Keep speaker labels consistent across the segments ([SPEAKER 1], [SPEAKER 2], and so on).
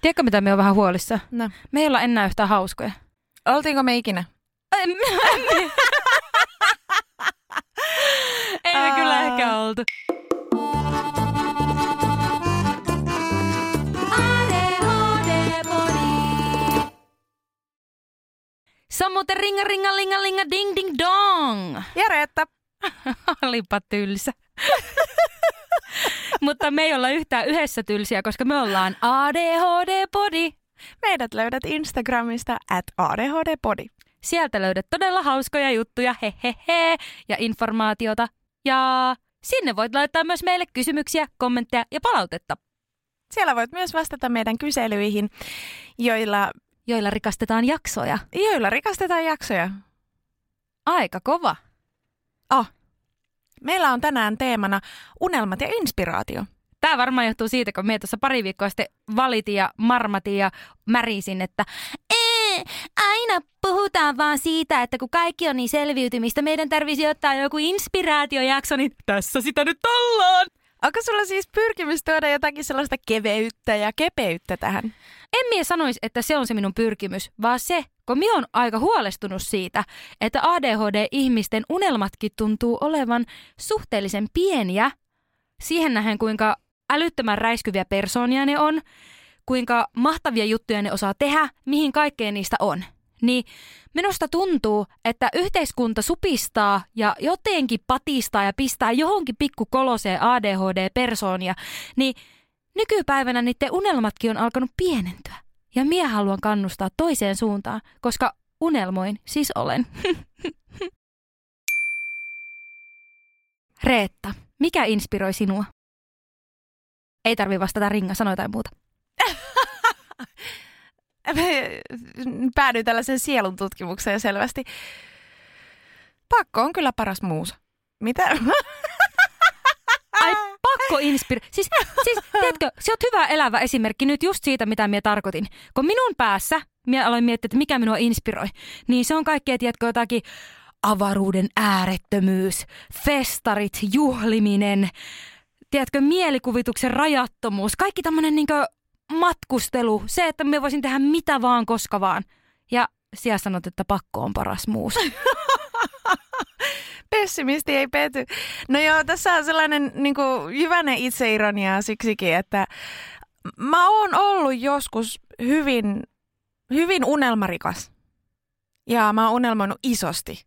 [SPEAKER 1] Tiedätkö, mitä me on vähän huolissa?
[SPEAKER 2] No.
[SPEAKER 1] Me ei olla enää yhtään hauskoja.
[SPEAKER 2] Oltiinko me ikinä?
[SPEAKER 1] ei me kyllä ehkä oltu. Se on muuten ringa ringa linga linga ding ding dong.
[SPEAKER 2] Ja Reetta.
[SPEAKER 1] Olipa tylsä. Mutta me ei olla yhtään yhdessä tylsiä, koska me ollaan ADHD-podi.
[SPEAKER 2] Meidät löydät Instagramista at ADHD-podi.
[SPEAKER 1] Sieltä löydät todella hauskoja juttuja, he he he, ja informaatiota. Ja sinne voit laittaa myös meille kysymyksiä, kommentteja ja palautetta,
[SPEAKER 2] Siellä voit myös vastata meidän kyselyihin, joilla,
[SPEAKER 1] joilla rikastetaan jaksoja.
[SPEAKER 2] joilla rikastetaan jaksoja.
[SPEAKER 1] Aika kova.
[SPEAKER 2] Meillä on tänään teemana unelmat ja inspiraatio.
[SPEAKER 1] Tämä varmaan johtuu siitä, kun me tuossa pari viikkoa sitten valitin ja marmatin ja märisin, että "Ee, aina puhutaan vaan siitä, että kun kaikki on niin selviytymistä, meidän tarvisi ottaa joku inspiraatiojakso, niin tässä sitä nyt ollaan.
[SPEAKER 2] Onko sulla siis pyrkimys tuoda jotakin sellaista keveyttä ja kepeyttä tähän?
[SPEAKER 1] En mie sanoisi, että se on se minun pyrkimys, vaan se, kun minä on aika huolestunut siitä, että ADHD-ihmisten unelmatkin tuntuu olevan suhteellisen pieniä siihen nähden, kuinka älyttömän räiskyviä persoonia ne on, kuinka mahtavia juttuja ne osaa tehdä, mihin kaikkeen niistä on. Niin minusta tuntuu, että yhteiskunta supistaa ja jotenkin patistaa ja pistää johonkin pikkukoloseen ADHD-persoonia, niin nykypäivänä niiden unelmatkin on alkanut pienentyä. Ja minä haluan kannustaa toiseen suuntaan, koska unelmoin siis olen. Reetta, mikä inspiroi sinua? Ei tarvi vastata ringa, sano jotain muuta.
[SPEAKER 2] Päädyin tällaisen sielun tutkimukseen selvästi. Pakko on kyllä paras muusa. Mitä?
[SPEAKER 1] Ai pakko inspiro... Siis, siis tiedätkö, sä oot hyvä elävä esimerkki nyt just siitä, mitä minä tarkoitin. Kun minun päässä, minä aloin miettiä, että mikä minua inspiroi, niin se on kaikkea, tiedätkö, jotakin avaruuden äärettömyys, festarit, juhliminen, tiedätkö, mielikuvituksen rajattomuus, kaikki tämmöinen niinkö matkustelu, se, että me voisin tehdä mitä vaan, koska vaan. Ja siellä sanot, että pakko on paras muus.
[SPEAKER 2] Pessimisti ei pety. No joo, tässä on sellainen niin kuin, jyvänen itseironia siksikin, että mä oon ollut joskus hyvin, hyvin unelmarikas. Ja mä oon unelmoinut isosti.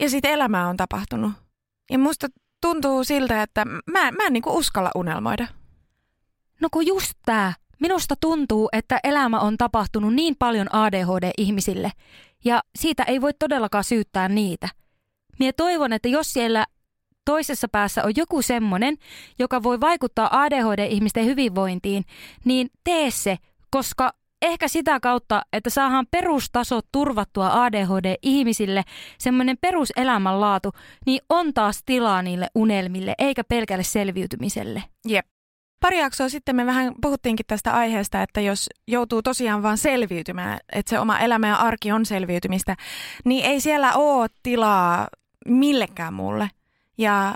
[SPEAKER 2] Ja sit elämää on tapahtunut. Ja musta tuntuu siltä, että mä, mä en niin kuin uskalla unelmoida.
[SPEAKER 1] No kun just tää. Minusta tuntuu, että elämä on tapahtunut niin paljon ADHD-ihmisille, ja siitä ei voi todellakaan syyttää niitä. Mie toivon, että jos siellä toisessa päässä on joku semmonen, joka voi vaikuttaa ADHD-ihmisten hyvinvointiin, niin tee se, koska ehkä sitä kautta, että saadaan perustasot turvattua ADHD-ihmisille, semmoinen peruselämänlaatu, niin on taas tilaa niille unelmille, eikä pelkälle selviytymiselle.
[SPEAKER 2] Jep. Pari jaksoa sitten me vähän puhuttiinkin tästä aiheesta, että jos joutuu tosiaan vaan selviytymään, että se oma elämä ja arki on selviytymistä, niin ei siellä ole tilaa millekään muulle. Ja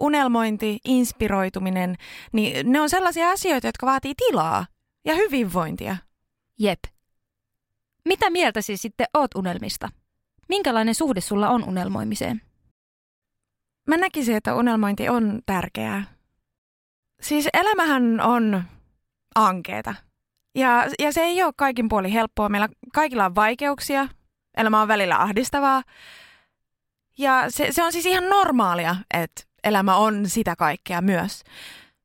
[SPEAKER 2] unelmointi, inspiroituminen, niin ne on sellaisia asioita, jotka vaatii tilaa ja hyvinvointia.
[SPEAKER 1] Jep. Mitä mieltä siis sitten oot unelmista? Minkälainen suhde sulla on unelmoimiseen?
[SPEAKER 2] Mä näkisin, että unelmointi on tärkeää. Siis elämähän on ankeeta. Ja, ja se ei ole kaikin puolin helppoa. Meillä kaikilla on vaikeuksia. Elämä on välillä ahdistavaa. Ja se, se on siis ihan normaalia, että elämä on sitä kaikkea myös.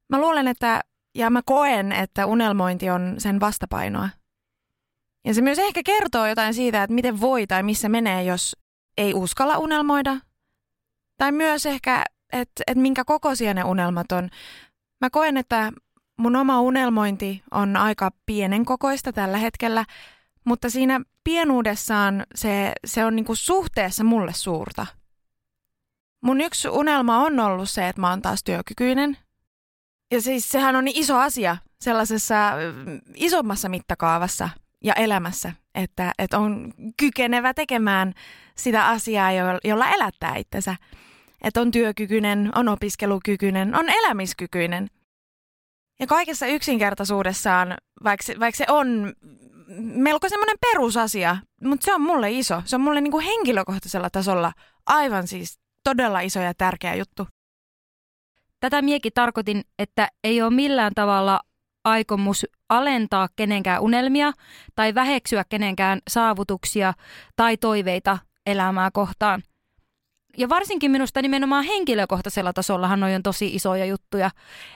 [SPEAKER 2] Mä luulen, että, ja mä koen, että unelmointi on sen vastapainoa. Ja se myös ehkä kertoo jotain siitä, että miten voi tai missä menee, jos ei uskalla unelmoida. Tai myös ehkä, että, että minkä kokoisia ne unelmat on. Mä koen, että mun oma unelmointi on aika pienen kokoista tällä hetkellä, mutta siinä pienuudessaan se, se on niinku suhteessa mulle suurta. Mun yksi unelma on ollut se, että mä oon taas työkykyinen. Ja siis sehän on niin iso asia sellaisessa mm, isommassa mittakaavassa ja elämässä, että, että on kykenevä tekemään sitä asiaa, jo- jolla elättää itsensä. Että on työkykyinen, on opiskelukykyinen, on elämiskykyinen. Ja kaikessa yksinkertaisuudessaan, vaikka vaikka se on melko semmoinen perusasia, mutta se on mulle iso. Se on mulle niin kuin henkilökohtaisella tasolla aivan siis todella iso ja tärkeä juttu.
[SPEAKER 1] Tätä miekin tarkoitin, että ei ole millään tavalla aikomus alentaa kenenkään unelmia tai väheksyä kenenkään saavutuksia tai toiveita elämää kohtaan. Ja varsinkin minusta nimenomaan henkilökohtaisella tasollahan on tosi isoja juttuja.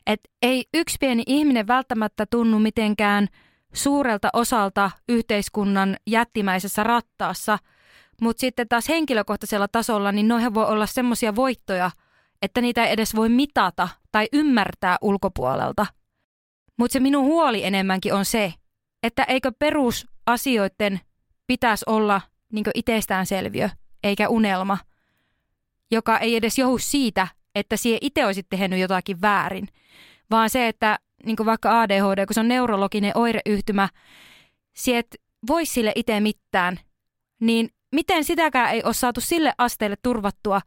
[SPEAKER 1] Että ei yksi pieni ihminen välttämättä tunnu mitenkään suurelta osalta yhteiskunnan jättimäisessä rattaassa, mutta sitten taas henkilökohtaisella tasolla, niin noihän voi olla semmoisia voittoja, että niitä ei edes voi mitata tai ymmärtää ulkopuolelta – mutta se minun huoli enemmänkin on se, että eikö perusasioiden pitäisi olla niin itsestäänselviö eikä unelma, joka ei edes johdu siitä, että sie itse olisit tehnyt jotakin väärin, vaan se, että niin vaikka ADHD, kun se on neurologinen oireyhtymä, sie et voi sille itse mitään, niin miten sitäkään ei ole saatu sille asteelle turvattua,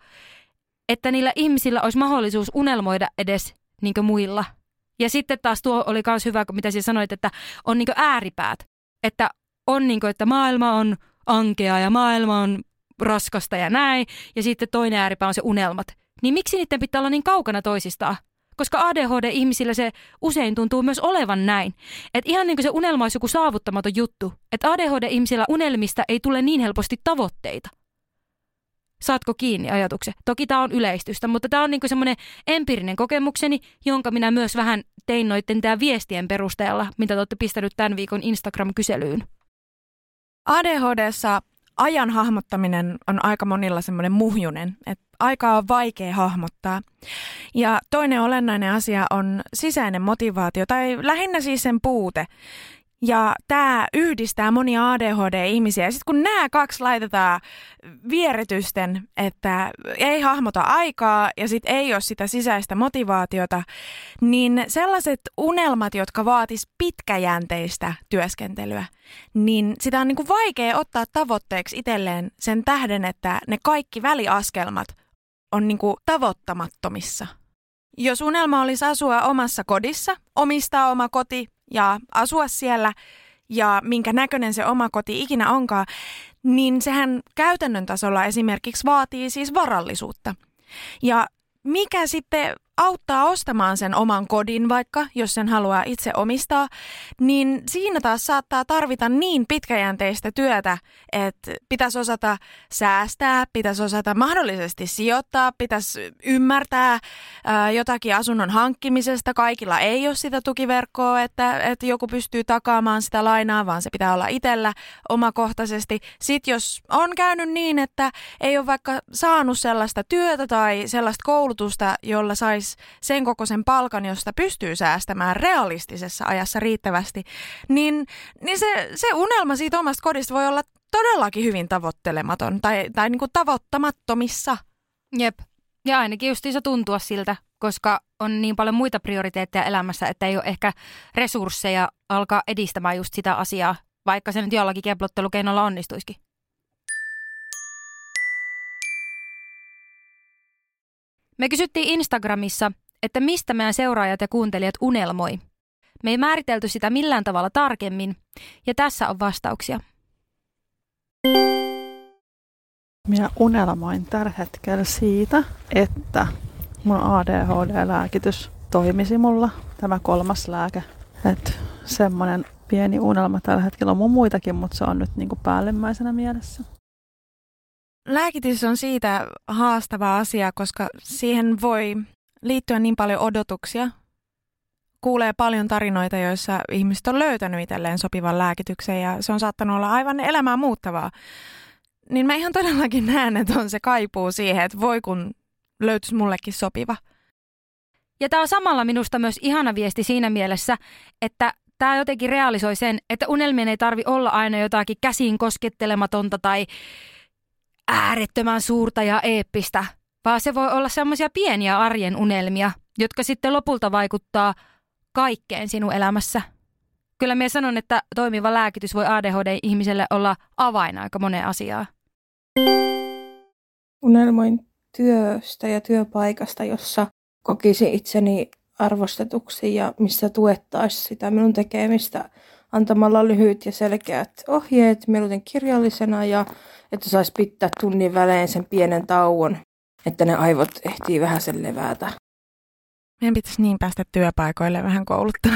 [SPEAKER 1] että niillä ihmisillä olisi mahdollisuus unelmoida edes niin muilla – ja sitten taas tuo oli myös hyvä, mitä sinä sanoit, että on niin ääripäät. Että on niin kuin, että maailma on ankea ja maailma on raskasta ja näin. Ja sitten toinen ääripää on se unelmat. Niin miksi niiden pitää olla niin kaukana toisistaan? Koska ADHD-ihmisillä se usein tuntuu myös olevan näin. Että ihan niin kuin se unelma olisi joku saavuttamaton juttu. Että ADHD-ihmisillä unelmista ei tule niin helposti tavoitteita. Saatko kiinni ajatuksen? Toki tämä on yleistystä, mutta tämä on niinku semmoinen empiirinen kokemukseni, jonka minä myös vähän tein noiden tämä viestien perusteella, mitä te olette pistänyt tämän viikon Instagram-kyselyyn.
[SPEAKER 2] ADHDssa ajan hahmottaminen on aika monilla semmoinen muhjunen, että aikaa on vaikea hahmottaa. Ja toinen olennainen asia on sisäinen motivaatio, tai lähinnä siis sen puute. Ja tämä yhdistää monia ADHD-ihmisiä. Ja sitten kun nämä kaksi laitetaan vieritysten, että ei hahmota aikaa ja sitten ei ole sitä sisäistä motivaatiota, niin sellaiset unelmat, jotka vaatis pitkäjänteistä työskentelyä, niin sitä on niinku vaikea ottaa tavoitteeksi itselleen sen tähden, että ne kaikki väliaskelmat on niinku tavoittamattomissa. Jos unelma olisi asua omassa kodissa, omistaa oma koti, ja asua siellä ja minkä näköinen se oma koti ikinä onkaan, niin sehän käytännön tasolla esimerkiksi vaatii siis varallisuutta. Ja mikä sitten auttaa ostamaan sen oman kodin vaikka, jos sen haluaa itse omistaa, niin siinä taas saattaa tarvita niin pitkäjänteistä työtä, että pitäisi osata säästää, pitäisi osata mahdollisesti sijoittaa, pitäisi ymmärtää ää, jotakin asunnon hankkimisesta. Kaikilla ei ole sitä tukiverkkoa, että, että joku pystyy takaamaan sitä lainaa, vaan se pitää olla itsellä omakohtaisesti. Sitten jos on käynyt niin, että ei ole vaikka saanut sellaista työtä tai sellaista koulutusta, jolla saisi sen kokoisen palkan, josta pystyy säästämään realistisessa ajassa riittävästi, niin, niin se, se unelma siitä omasta kodista voi olla todellakin hyvin tavoittelematon tai, tai niin kuin tavoittamattomissa.
[SPEAKER 1] Jep. Ja ainakin justiinsa tuntua siltä, koska on niin paljon muita prioriteetteja elämässä, että ei ole ehkä resursseja alkaa edistämään just sitä asiaa, vaikka se nyt jollakin keplottelukeinolla onnistuisikin. Me kysyttiin Instagramissa, että mistä meidän seuraajat ja kuuntelijat unelmoi. Me ei määritelty sitä millään tavalla tarkemmin, ja tässä on vastauksia.
[SPEAKER 3] Minä unelmoin tällä hetkellä siitä, että mun ADHD-lääkitys toimisi mulla, tämä kolmas lääke. Että semmoinen pieni unelma tällä hetkellä on mun muitakin, mutta se on nyt niin kuin päällimmäisenä mielessä.
[SPEAKER 2] Lääkitys on siitä haastava asia, koska siihen voi liittyä niin paljon odotuksia. Kuulee paljon tarinoita, joissa ihmiset on löytänyt itselleen sopivan lääkityksen ja se on saattanut olla aivan elämää muuttavaa. Niin mä ihan todellakin näen, että on se kaipuu siihen, että voi kun löytyisi mullekin sopiva.
[SPEAKER 1] Ja tämä on samalla minusta myös ihana viesti siinä mielessä, että tämä jotenkin realisoi sen, että unelmien ei tarvi olla aina jotakin käsiin koskettelematonta tai äärettömän suurta ja eeppistä, vaan se voi olla semmoisia pieniä arjen unelmia, jotka sitten lopulta vaikuttaa kaikkeen sinun elämässä. Kyllä minä sanon, että toimiva lääkitys voi ADHD-ihmiselle olla avain aika moneen asiaan.
[SPEAKER 4] Unelmoin työstä ja työpaikasta, jossa kokisin itseni arvostetuksi ja missä tuettaisiin sitä minun tekemistä antamalla lyhyt ja selkeät ohjeet mieluiten kirjallisena ja että saisi pitää tunnin välein sen pienen tauon, että ne aivot ehtii vähän sen levätä.
[SPEAKER 2] Meidän pitäisi niin päästä työpaikoille vähän kouluttaa.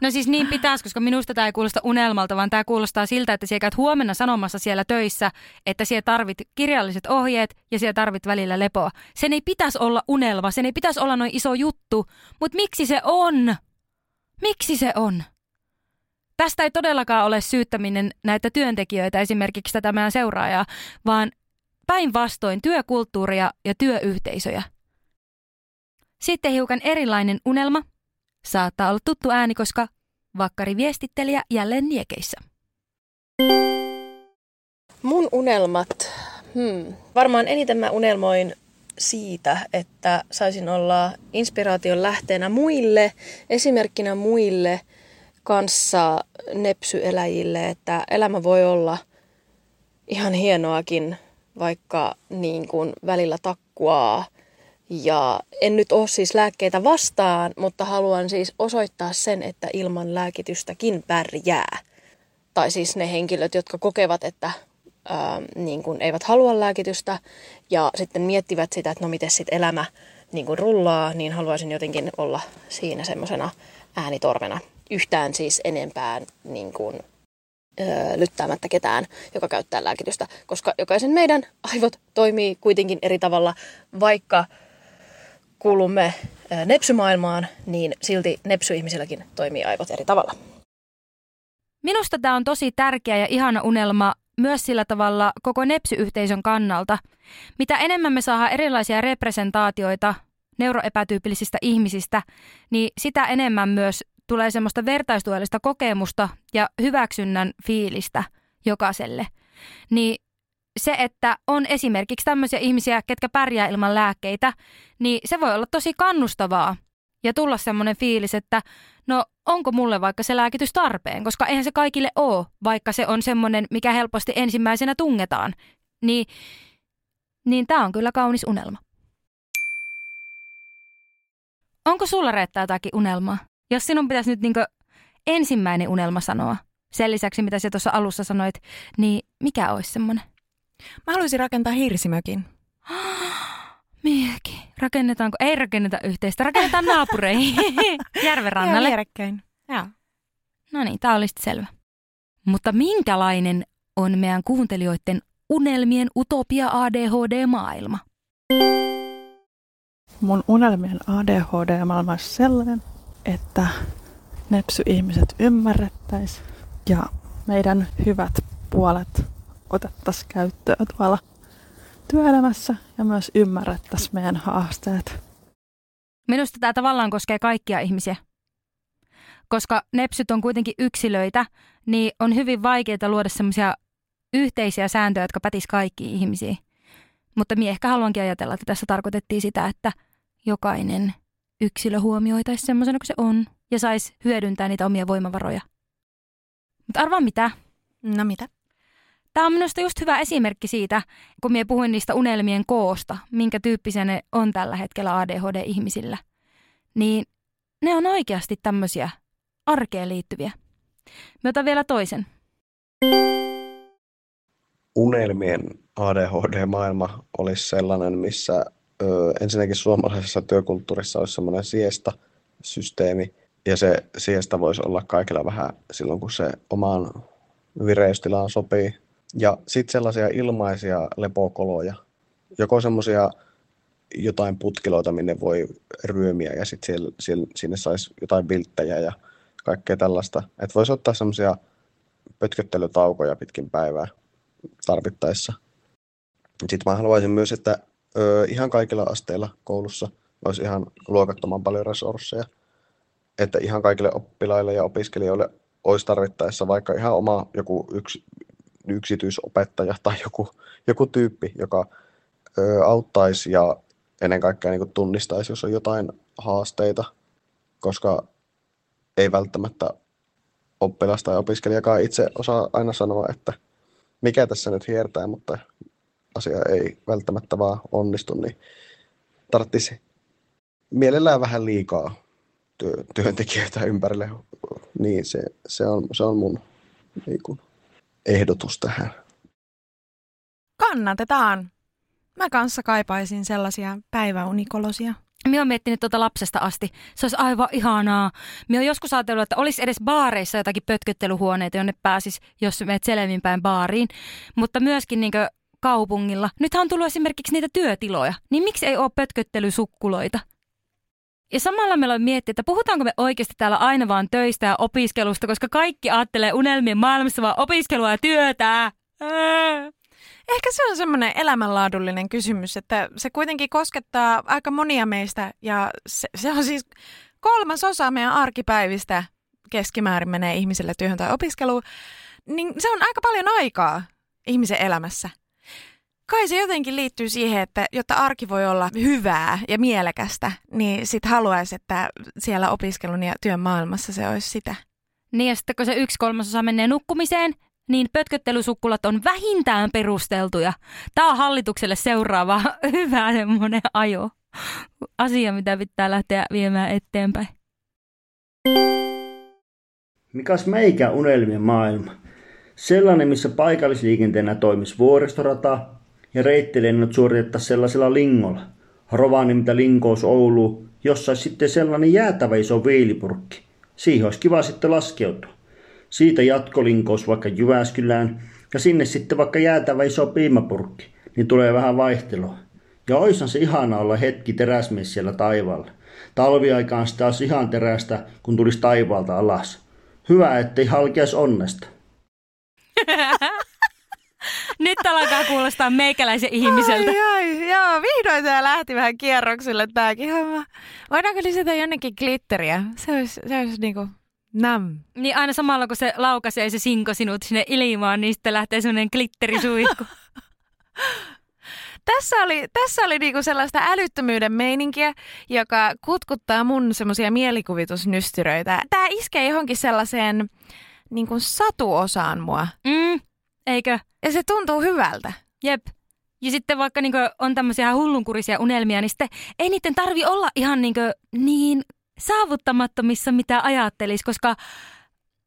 [SPEAKER 1] No siis niin pitäisi, koska minusta tämä ei kuulosta unelmalta, vaan tämä kuulostaa siltä, että siellä käyt huomenna sanomassa siellä töissä, että siellä tarvit kirjalliset ohjeet ja siellä tarvit välillä lepoa. Sen ei pitäisi olla unelma, sen ei pitäisi olla noin iso juttu, mutta miksi se on? Miksi se on? Tästä ei todellakaan ole syyttäminen näitä työntekijöitä, esimerkiksi tätä meidän seuraajaa, vaan päinvastoin työkulttuuria ja työyhteisöjä. Sitten hiukan erilainen unelma. Saattaa olla tuttu ääni, koska vakkari viestittelijä jälleen liekeissä.
[SPEAKER 5] Mun unelmat. Hmm. Varmaan eniten mä unelmoin siitä, että saisin olla inspiraation lähteenä muille, esimerkkinä muille kanssa nepsyeläjille, että elämä voi olla ihan hienoakin, vaikka niin kuin välillä takkuaa – ja en nyt ole siis lääkkeitä vastaan, mutta haluan siis osoittaa sen, että ilman lääkitystäkin pärjää. Tai siis ne henkilöt, jotka kokevat, että ää, niin kuin eivät halua lääkitystä ja sitten miettivät sitä, että no miten sitten elämä niin kuin rullaa, niin haluaisin jotenkin olla siinä semmoisena äänitorvena. Yhtään siis enempään niin kuin, ää, lyttäämättä ketään, joka käyttää lääkitystä, koska jokaisen meidän aivot toimii kuitenkin eri tavalla, vaikka kuulumme nepsymaailmaan, niin silti nepsyihmisilläkin toimii aivot eri tavalla.
[SPEAKER 1] Minusta tämä on tosi tärkeä ja ihana unelma myös sillä tavalla koko nepsyyhteisön kannalta. Mitä enemmän me saadaan erilaisia representaatioita neuroepätyypillisistä ihmisistä, niin sitä enemmän myös tulee semmoista vertaistuellista kokemusta ja hyväksynnän fiilistä jokaiselle. Niin se, että on esimerkiksi tämmöisiä ihmisiä, ketkä pärjää ilman lääkkeitä, niin se voi olla tosi kannustavaa ja tulla semmoinen fiilis, että no onko mulle vaikka se lääkitys tarpeen, koska eihän se kaikille ole, vaikka se on semmoinen, mikä helposti ensimmäisenä tungetaan. Niin, niin tämä on kyllä kaunis unelma. Onko sulla Reetta jotakin unelmaa? Jos sinun pitäisi nyt niinku ensimmäinen unelma sanoa, sen lisäksi mitä sä tuossa alussa sanoit, niin mikä olisi semmoinen?
[SPEAKER 2] Mä haluaisin rakentaa hirsimökin.
[SPEAKER 1] Mieki. Rakennetaanko? Ei rakenneta yhteistä. Rakennetaan naapureihin. Järven rannalle.
[SPEAKER 2] vierekkäin. Joo.
[SPEAKER 1] No niin, tää olisi selvä. Mutta minkälainen on meidän kuuntelijoiden unelmien utopia ADHD-maailma?
[SPEAKER 3] Mun unelmien ADHD-maailma olisi sellainen, että nepsy-ihmiset ymmärrettäisiin ja meidän hyvät puolet otettaisiin käyttöön tuolla työelämässä ja myös ymmärrettäisiin meidän haasteet.
[SPEAKER 1] Minusta tämä tavallaan koskee kaikkia ihmisiä. Koska nepsyt on kuitenkin yksilöitä, niin on hyvin vaikeaa luoda semmoisia yhteisiä sääntöjä, jotka pätis kaikkiin ihmisiin. Mutta minä ehkä haluankin ajatella, että tässä tarkoitettiin sitä, että jokainen yksilö huomioitaisiin semmoisena kuin se on ja saisi hyödyntää niitä omia voimavaroja. Mutta arvaa mitä?
[SPEAKER 2] No mitä?
[SPEAKER 1] Tämä on minusta just hyvä esimerkki siitä, kun minä puhuin niistä unelmien koosta, minkä tyyppisiä ne on tällä hetkellä ADHD-ihmisillä. Niin ne on oikeasti tämmöisiä arkeen liittyviä. Me otan vielä toisen.
[SPEAKER 6] Unelmien ADHD-maailma olisi sellainen, missä ö, ensinnäkin suomalaisessa työkulttuurissa olisi semmoinen siesta-systeemi, ja se siesta voisi olla kaikilla vähän silloin, kun se omaan vireystilaan sopii ja sitten sellaisia ilmaisia lepokoloja, joko semmoisia jotain putkiloita, minne voi ryömiä ja sitten sinne saisi jotain vilttejä ja kaikkea tällaista. Että voisi ottaa semmoisia pötköttelytaukoja pitkin päivää tarvittaessa. Sitten mä haluaisin myös, että ö, ihan kaikilla asteilla koulussa olisi ihan luokattoman paljon resursseja. Että ihan kaikille oppilaille ja opiskelijoille olisi tarvittaessa vaikka ihan oma joku yksi yksityisopettaja tai joku, joku tyyppi, joka ö, auttaisi ja ennen kaikkea niin tunnistaisi, jos on jotain haasteita, koska ei välttämättä oppilas tai opiskelijakaan itse osaa aina sanoa, että mikä tässä nyt hiertää, mutta asia ei välttämättä vaan onnistu, niin tarvitsisi mielellään vähän liikaa työ, työntekijöitä ympärille. Niin se, se, on, se on mun niin kuin, ehdotus tähän.
[SPEAKER 2] Kannatetaan. Mä kanssa kaipaisin sellaisia päiväunikolosia.
[SPEAKER 1] Minä olen miettinyt tuota lapsesta asti. Se olisi aivan ihanaa. Minä olen joskus ajatellut, että olisi edes baareissa jotakin pötköttelyhuoneita, jonne pääsis, jos menet selvinpäin baariin. Mutta myöskin niin kaupungilla. Nythän on tullut esimerkiksi niitä työtiloja. Niin miksi ei ole pötköttelysukkuloita? Ja samalla meillä on miettiä, että puhutaanko me oikeasti täällä aina vaan töistä ja opiskelusta, koska kaikki ajattelee unelmien maailmassa vaan opiskelua ja työtä. Ää.
[SPEAKER 2] Ehkä se on semmoinen elämänlaadullinen kysymys, että se kuitenkin koskettaa aika monia meistä ja se, se on siis kolmas osa meidän arkipäivistä keskimäärin menee ihmiselle työhön tai opiskeluun, niin se on aika paljon aikaa ihmisen elämässä. Kai se jotenkin liittyy siihen, että jotta arki voi olla hyvää ja mielekästä, niin sit haluaisi, että siellä opiskelun ja työn maailmassa se olisi sitä.
[SPEAKER 1] Niin ja sitten kun se yksi kolmasosa menee nukkumiseen, niin pötköttelysukkulat on vähintään perusteltuja. Tämä on hallitukselle seuraava hyvä semmoinen ajo. Asia, mitä pitää lähteä viemään eteenpäin.
[SPEAKER 7] Mikäs meikä unelmien maailma? Sellainen, missä paikallisliikenteenä toimisi vuoristorata ja reittilennot suoritettaisiin sellaisella lingolla. Rovaniemeltä Linkous Oulu, jossa sitten sellainen jäätävä iso viilipurkki. Siihen olisi kiva sitten laskeutua siitä jatkolinkous vaikka Jyväskylään ja sinne sitten vaikka jäätävä iso piimapurkki, niin tulee vähän vaihtelua. Ja oishan se ihana olla hetki teräsmies siellä taivaalla. Talviaikaan sitä olisi ihan terästä, kun tulisi taivaalta alas. Hyvä, ettei halkeas onnesta.
[SPEAKER 1] Nyt alkaa kuulostaa meikäläisen ihmiseltä.
[SPEAKER 2] Ai, ai, joo, vihdoin tämä lähti vähän kierroksille tämäkin homma. Voidaanko lisätä jonnekin glitteriä? Se olisi, se olisi niinku Nam.
[SPEAKER 1] Niin aina samalla kun se laukaisee se sinko sinut sinne ilmaan, niin sitten lähtee semmoinen glitterisuihku.
[SPEAKER 2] tässä oli, tässä oli niinku sellaista älyttömyyden meininkiä, joka kutkuttaa mun semmoisia mielikuvitusnystyröitä. Tämä iskee johonkin sellaiseen niinku satuosaan mua.
[SPEAKER 1] Mm, eikö?
[SPEAKER 2] Ja se tuntuu hyvältä.
[SPEAKER 1] Jep. Ja sitten vaikka niinku on tämmöisiä hullunkurisia unelmia, niin sitten ei niiden tarvi olla ihan niinku niin saavuttamattomissa, mitä ajattelisi, koska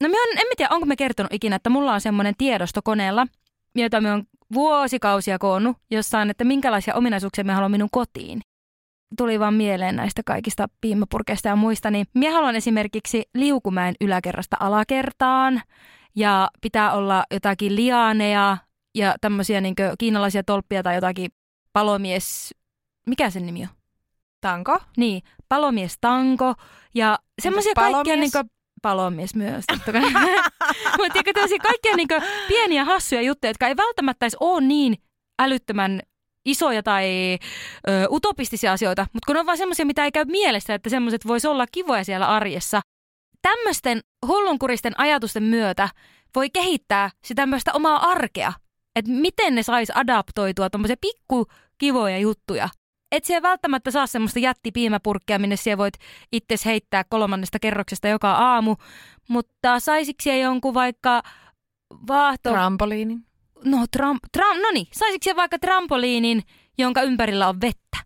[SPEAKER 1] no mä on, en mä tiedä, onko me kertonut ikinä, että mulla on semmoinen tiedosto koneella, jota me on vuosikausia koonnut jossain, että minkälaisia ominaisuuksia me haluan minun kotiin. Tuli vaan mieleen näistä kaikista piimapurkeista ja muista, niin minä haluan esimerkiksi liukumäen yläkerrasta alakertaan ja pitää olla jotakin lianeja ja tämmöisiä niin kiinalaisia tolppia tai jotakin palomies, mikä sen nimi on?
[SPEAKER 2] Tanko?
[SPEAKER 1] Niin, palomies tanko ja semmoisia kaikkia niin kuin, palomies myös. Mutta tämmöisiä kaikkia niin kuin, pieniä hassuja juttuja, jotka ei välttämättä edes ole niin älyttömän isoja tai ö, utopistisia asioita, mutta kun on vaan semmoisia, mitä ei käy mielessä, että semmoiset voisi olla kivoja siellä arjessa. Tämmöisten hullunkuristen ajatusten myötä voi kehittää sitä tämmöistä omaa arkea, että miten ne sais adaptoitua tuommoisia pikku kivoja juttuja et siellä välttämättä saa semmoista jättipiimäpurkkia, minne siellä voit itse heittää kolmannesta kerroksesta joka aamu, mutta saisiksi siellä jonkun vaikka vaahto...
[SPEAKER 2] Trampoliinin.
[SPEAKER 1] No, tram, tram, no niin, saisiko siellä vaikka trampoliinin, jonka ympärillä on vettä?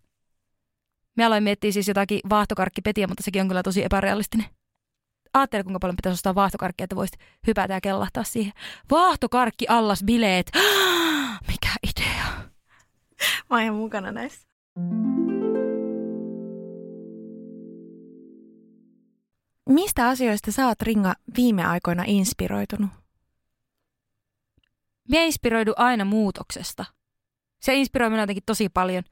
[SPEAKER 1] Me aloin miettiä siis jotakin vaahtokarkkipetiä, mutta sekin on kyllä tosi epärealistinen. Aattele, kuinka paljon pitäisi ostaa vaahtokarkkia, että voisit hypätä ja kellahtaa siihen. Vaahtokarkki allas bileet. Mikä idea?
[SPEAKER 2] Mä oon ihan mukana näissä. Mistä asioista sä oot, Ringa, viime aikoina inspiroitunut?
[SPEAKER 1] Mie inspiroidu aina muutoksesta. Se inspiroi minua jotenkin tosi paljon.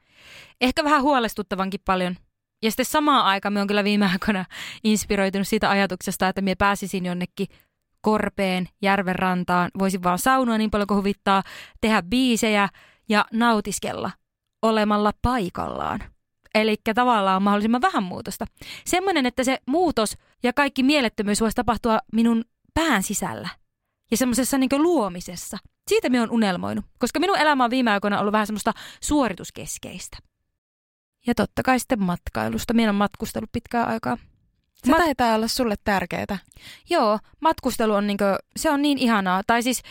[SPEAKER 1] Ehkä vähän huolestuttavankin paljon. Ja sitten samaan aikaan me on kyllä viime aikoina inspiroitunut siitä ajatuksesta, että me pääsisin jonnekin korpeen, järven rantaan, voisin vaan saunoa niin paljon kuin huvittaa, tehdä biisejä ja nautiskella olemalla paikallaan. Eli tavallaan mahdollisimman vähän muutosta. Semmoinen, että se muutos ja kaikki mielettömyys voisi tapahtua minun pään sisällä ja semmoisessa niin luomisessa. Siitä me on unelmoinut, koska minun elämä on viime aikoina ollut vähän semmoista suorituskeskeistä. Ja totta kai sitten matkailusta. Minä on matkustellut pitkään aikaa.
[SPEAKER 2] Se Mat- taitaa olla sulle tärkeää.
[SPEAKER 1] Joo, matkustelu on, niin kuin, se on niin ihanaa. Tai siis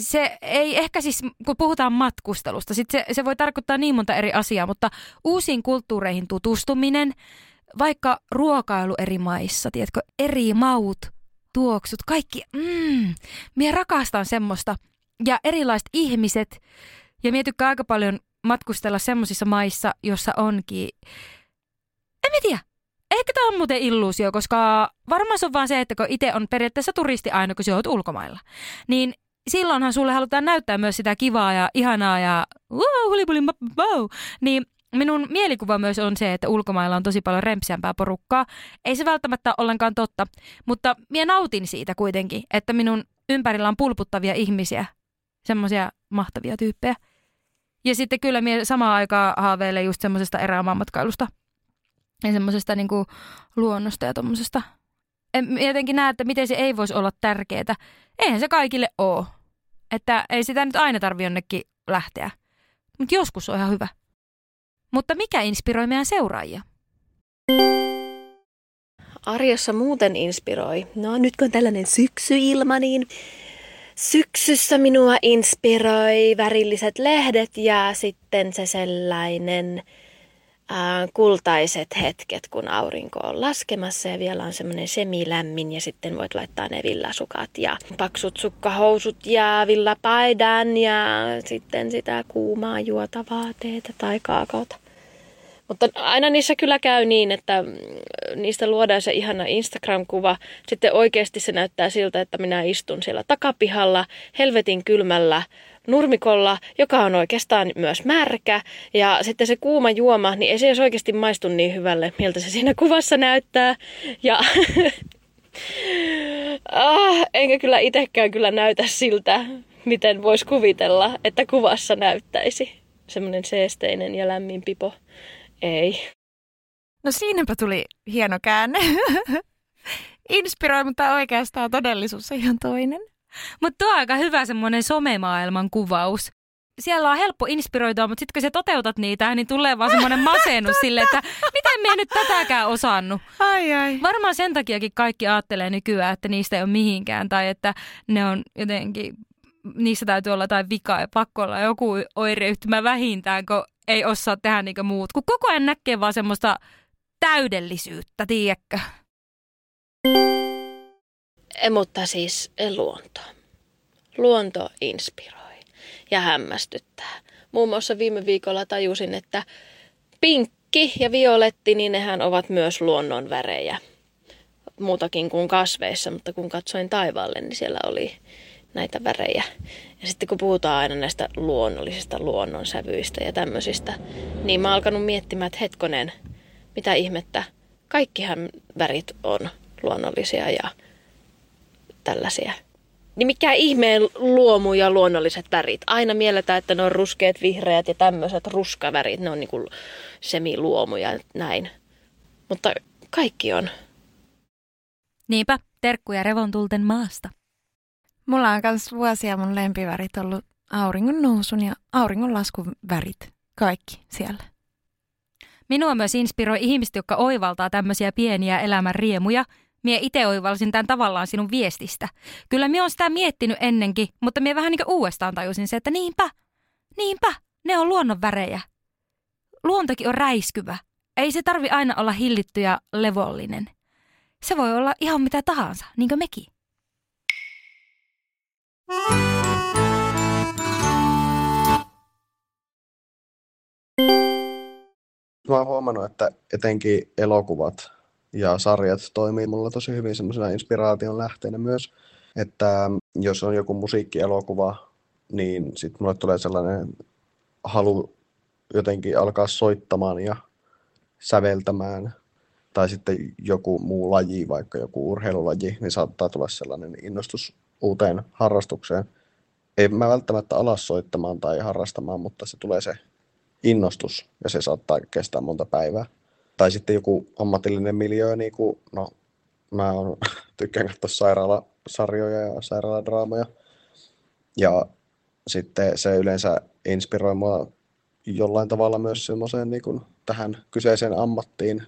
[SPEAKER 1] se ei ehkä siis, kun puhutaan matkustelusta, sit se, se voi tarkoittaa niin monta eri asiaa, mutta uusiin kulttuureihin tutustuminen, vaikka ruokailu eri maissa, tiedätkö, eri maut, tuoksut, kaikki, mm, mie rakastan semmoista. Ja erilaiset ihmiset, ja mie tykkään aika paljon matkustella semmoisissa maissa, jossa onkin, en mä tiedä, ehkä tämä on muuten illuusio, koska varmaan se on vaan se, että kun itse on periaatteessa turisti aina, kun sä oot ulkomailla, niin silloinhan sulle halutaan näyttää myös sitä kivaa ja ihanaa ja wow, hulipuli, wow, niin minun mielikuva myös on se, että ulkomailla on tosi paljon rempsiämpää porukkaa. Ei se välttämättä ollenkaan totta, mutta minä nautin siitä kuitenkin, että minun ympärillä on pulputtavia ihmisiä, semmoisia mahtavia tyyppejä. Ja sitten kyllä minä samaan aikaan haaveilen just semmoisesta erämaanmatkailusta ja semmoisesta niinku luonnosta ja tuommoisesta. En jotenkin näe, että miten se ei voisi olla tärkeää. Eihän se kaikille ole. Että ei sitä nyt aina tarvi jonnekin lähteä. Mutta joskus on ihan hyvä. Mutta mikä inspiroi meidän seuraajia?
[SPEAKER 5] Arjessa muuten inspiroi. No nyt kun on tällainen syksyilma, niin syksyssä minua inspiroi värilliset lehdet ja sitten se sellainen ää, kultaiset hetket, kun aurinko on laskemassa ja vielä on semmoinen semilämmin ja sitten voit laittaa ne villasukat ja paksut sukkahousut ja villapaidan ja sitten sitä kuumaa juotavaa teetä tai kaakaota. Mutta aina niissä kyllä käy niin, että niistä luodaan se ihana Instagram-kuva. Sitten oikeasti se näyttää siltä, että minä istun siellä takapihalla helvetin kylmällä nurmikolla, joka on oikeastaan myös märkä. Ja sitten se kuuma juoma, niin ei se edes oikeasti maistu niin hyvälle, miltä se siinä kuvassa näyttää. Ja ah, enkä kyllä itsekään kyllä näytä siltä, miten voisi kuvitella, että kuvassa näyttäisi. Semmoinen seesteinen ja lämmin pipo. Ei.
[SPEAKER 2] No siinäpä tuli hieno käänne. Inspiroi, mutta oikeastaan todellisuus on ihan toinen.
[SPEAKER 1] Mutta tuo on aika hyvä semmoinen somemaailman kuvaus. Siellä on helppo inspiroitua, mutta sitten kun sä toteutat niitä, niin tulee vaan semmoinen masennus sille, että miten me nyt tätäkään osannut.
[SPEAKER 2] Ai ai.
[SPEAKER 1] Varmaan sen takiakin kaikki ajattelee nykyään, että niistä ei ole mihinkään tai että ne on jotenkin, niissä täytyy olla jotain vikaa ja pakko olla joku oireyhtymä vähintään, kun ei osaa tehdä niinku muut. Kun koko ajan näkee vaan semmoista täydellisyyttä, tiedätkö?
[SPEAKER 5] Mutta siis luonto. Luonto inspiroi ja hämmästyttää. Muun muassa viime viikolla tajusin, että pinkki ja violetti, niin nehän ovat myös luonnon värejä. Muutakin kuin kasveissa, mutta kun katsoin taivaalle, niin siellä oli näitä värejä. Ja sitten kun puhutaan aina näistä luonnollisista luonnonsävyistä ja tämmöisistä, niin mä oon alkanut miettimään, että hetkonen, mitä ihmettä, kaikkihan värit on luonnollisia ja tällaisia. Niin mikä ihmeen luomu ja luonnolliset värit? Aina mielletään, että ne on ruskeat, vihreät ja tämmöiset ruskavärit. Ne on niinku semiluomuja näin. Mutta kaikki on.
[SPEAKER 1] Niinpä, terkkuja revontulten maasta.
[SPEAKER 2] Mulla on myös vuosia mun lempivärit ollut auringon nousun ja auringon laskun värit. Kaikki siellä.
[SPEAKER 1] Minua myös inspiroi ihmiset, jotka oivaltaa tämmöisiä pieniä elämän riemuja. Mie itse oivalsin tämän tavallaan sinun viestistä. Kyllä minä olen sitä miettinyt ennenkin, mutta minä vähän niin uudestaan tajusin se, että niinpä, niinpä, ne on luonnon värejä. Luontokin on räiskyvä. Ei se tarvi aina olla hillitty ja levollinen. Se voi olla ihan mitä tahansa, niin kuin mekin.
[SPEAKER 6] Mä oon huomannut, että etenkin elokuvat ja sarjat toimii mulla tosi hyvin semmoisena inspiraation lähteenä myös, että jos on joku musiikkielokuva, niin sitten mulle tulee sellainen halu jotenkin alkaa soittamaan ja säveltämään. Tai sitten joku muu laji, vaikka joku urheilulaji, niin saattaa tulla sellainen innostus uuteen harrastukseen. Ei mä välttämättä ala soittamaan tai harrastamaan, mutta se tulee se innostus ja se saattaa kestää monta päivää. Tai sitten joku ammatillinen miljö, niin kuin, no mä on, tykkään katsoa sairaalasarjoja ja sairaaladraamoja. Ja sitten se yleensä inspiroi mua jollain tavalla myös semmoiseen niin tähän kyseiseen ammattiin.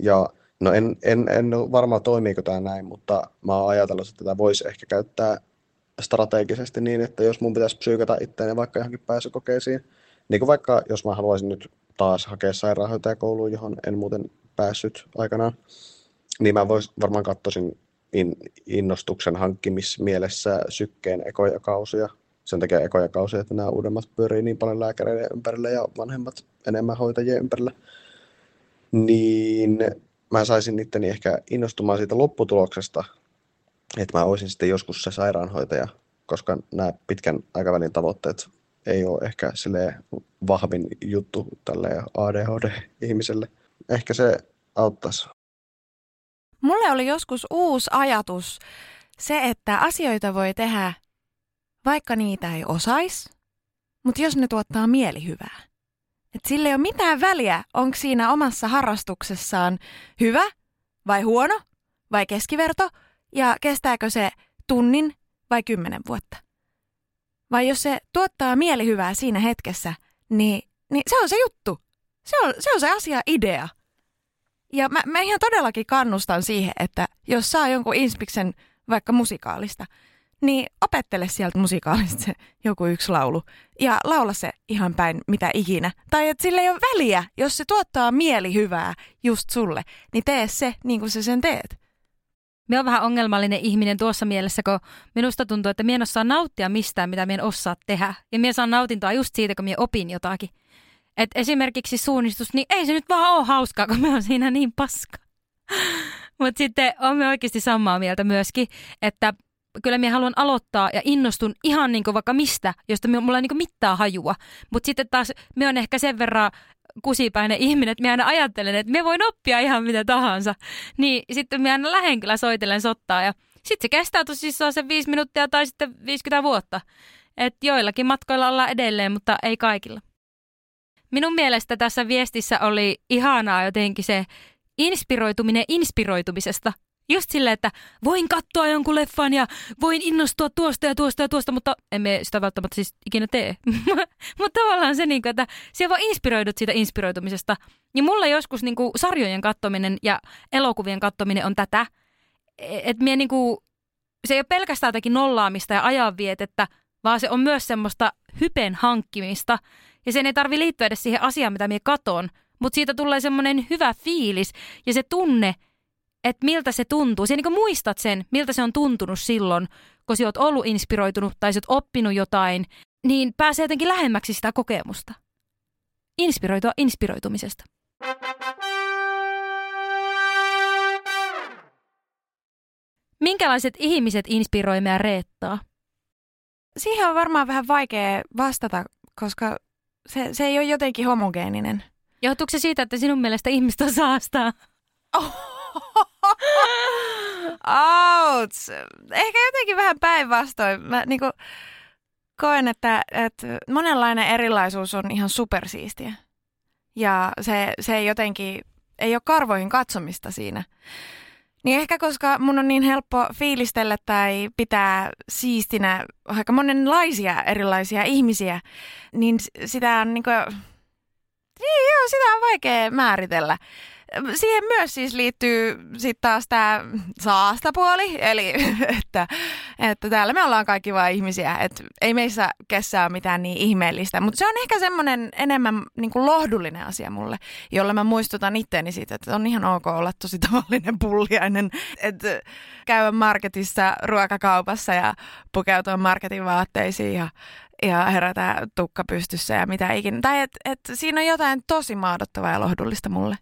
[SPEAKER 6] Ja no en, en, en varmaan toimiiko tämä näin, mutta mä oon ajatellut, että tätä voisi ehkä käyttää strategisesti niin, että jos mun pitäisi psyykata itseäni vaikka johonkin pääsykokeisiin, niin kuin vaikka jos mä haluaisin nyt taas hakea sairaanhoitajakouluun, johon en muuten päässyt aikanaan. Niin mä vois, varmaan katsoisin in, innostuksen hankkimismielessä sykkeen ekoja kausia. Sen takia ekoja kausia, että nämä uudemmat pyörii niin paljon lääkäreiden ympärillä ja vanhemmat enemmän hoitajien ympärillä. Niin mä saisin itteni ehkä innostumaan siitä lopputuloksesta, että mä olisin sitten joskus se sairaanhoitaja, koska nämä pitkän aikavälin tavoitteet ei ole ehkä sille vahvin juttu tälle ADHD-ihmiselle. Ehkä se auttaisi.
[SPEAKER 2] Mulle oli joskus uusi ajatus se, että asioita voi tehdä, vaikka niitä ei osais, mutta jos ne tuottaa mielihyvää. Et sille ei ole mitään väliä, onko siinä omassa harrastuksessaan hyvä vai huono vai keskiverto ja kestääkö se tunnin vai kymmenen vuotta. Vai jos se tuottaa mielihyvää siinä hetkessä, niin, niin se on se juttu. Se on, se on se asia idea. Ja mä, mä ihan todellakin kannustan siihen, että jos saa jonkun inspiksen vaikka musikaalista, niin opettele sieltä musikaalista se joku yksi laulu ja laula se ihan päin mitä ikinä. Tai että sillä ei ole väliä, jos se tuottaa mielihyvää just sulle, niin tee se niin kuin sä sen teet.
[SPEAKER 1] Me on vähän ongelmallinen ihminen tuossa mielessä, kun minusta tuntuu, että minä en osaa nauttia mistään, mitä minä osaa tehdä. Ja minä saan nautintoa just siitä, kun minä opin jotakin. Et esimerkiksi suunnistus, niin ei se nyt vaan ole hauskaa, kun me on siinä niin paska. Mutta sitten olemme oikeasti samaa mieltä myöskin, että kyllä minä haluan aloittaa ja innostun ihan niin vaikka mistä, josta mulla ei niin mitään hajua. Mutta sitten taas me on ehkä sen verran kusipäinen ihminen, että minä aina ajattelen, että me voin oppia ihan mitä tahansa. Niin sitten minä aina lähden kyllä soitellen sottaa ja sitten se kestää tosissaan se viisi minuuttia tai sitten 50 vuotta. että joillakin matkoilla ollaan edelleen, mutta ei kaikilla. Minun mielestä tässä viestissä oli ihanaa jotenkin se inspiroituminen inspiroitumisesta. Just silleen, että voin katsoa jonkun leffan ja voin innostua tuosta ja tuosta ja tuosta, mutta emme sitä välttämättä siis ikinä tee. mutta tavallaan se, niin kuin, että siellä vaan inspiroidut siitä inspiroitumisesta. Ja mulla joskus niin kuin, sarjojen kattominen ja elokuvien kattominen on tätä, että mie niin kuin, se ei ole pelkästään jotakin nollaamista ja ajanvietettä, vaan se on myös semmoista hypen hankkimista. Ja sen ei tarvi liittyä edes siihen asiaan, mitä mie katon, mutta siitä tulee semmoinen hyvä fiilis ja se tunne, että miltä se tuntuu. Se niin muistat sen, miltä se on tuntunut silloin, kun sä oot ollut inspiroitunut tai sä oot oppinut jotain, niin pääsee jotenkin lähemmäksi sitä kokemusta. Inspiroitua inspiroitumisesta. Minkälaiset ihmiset inspiroi meidän Reettaa?
[SPEAKER 2] Siihen on varmaan vähän vaikea vastata, koska se, se ei ole jotenkin homogeeninen.
[SPEAKER 1] Johtuuko se siitä, että sinun mielestä ihmistä saastaa?
[SPEAKER 2] Oh. Outs. Ehkä jotenkin vähän päinvastoin. Mä niinku koen, että, että monenlainen erilaisuus on ihan supersiistiä. Ja se, se jotenkin, ei ole karvoihin katsomista siinä. Niin ehkä koska mun on niin helppo fiilistellä tai pitää siistinä aika monenlaisia erilaisia ihmisiä, niin sitä on niinku, niin joo, sitä on vaikea määritellä. Siihen myös siis liittyy sitten taas tämä saastapuoli, eli että, että täällä me ollaan kaikki vain ihmisiä, että ei meissä kessää ole mitään niin ihmeellistä, mutta se on ehkä semmoinen enemmän niin kuin lohdullinen asia mulle, jolla mä muistutan itteeni siitä, että on ihan ok olla tosi tavallinen pulliainen, että käydä marketissa, ruokakaupassa ja pukeutua marketin vaatteisiin ja ja herätä tukka pystyssä ja mitä ikinä. Tai että et siinä on jotain tosi maadottavaa ja lohdullista mulle.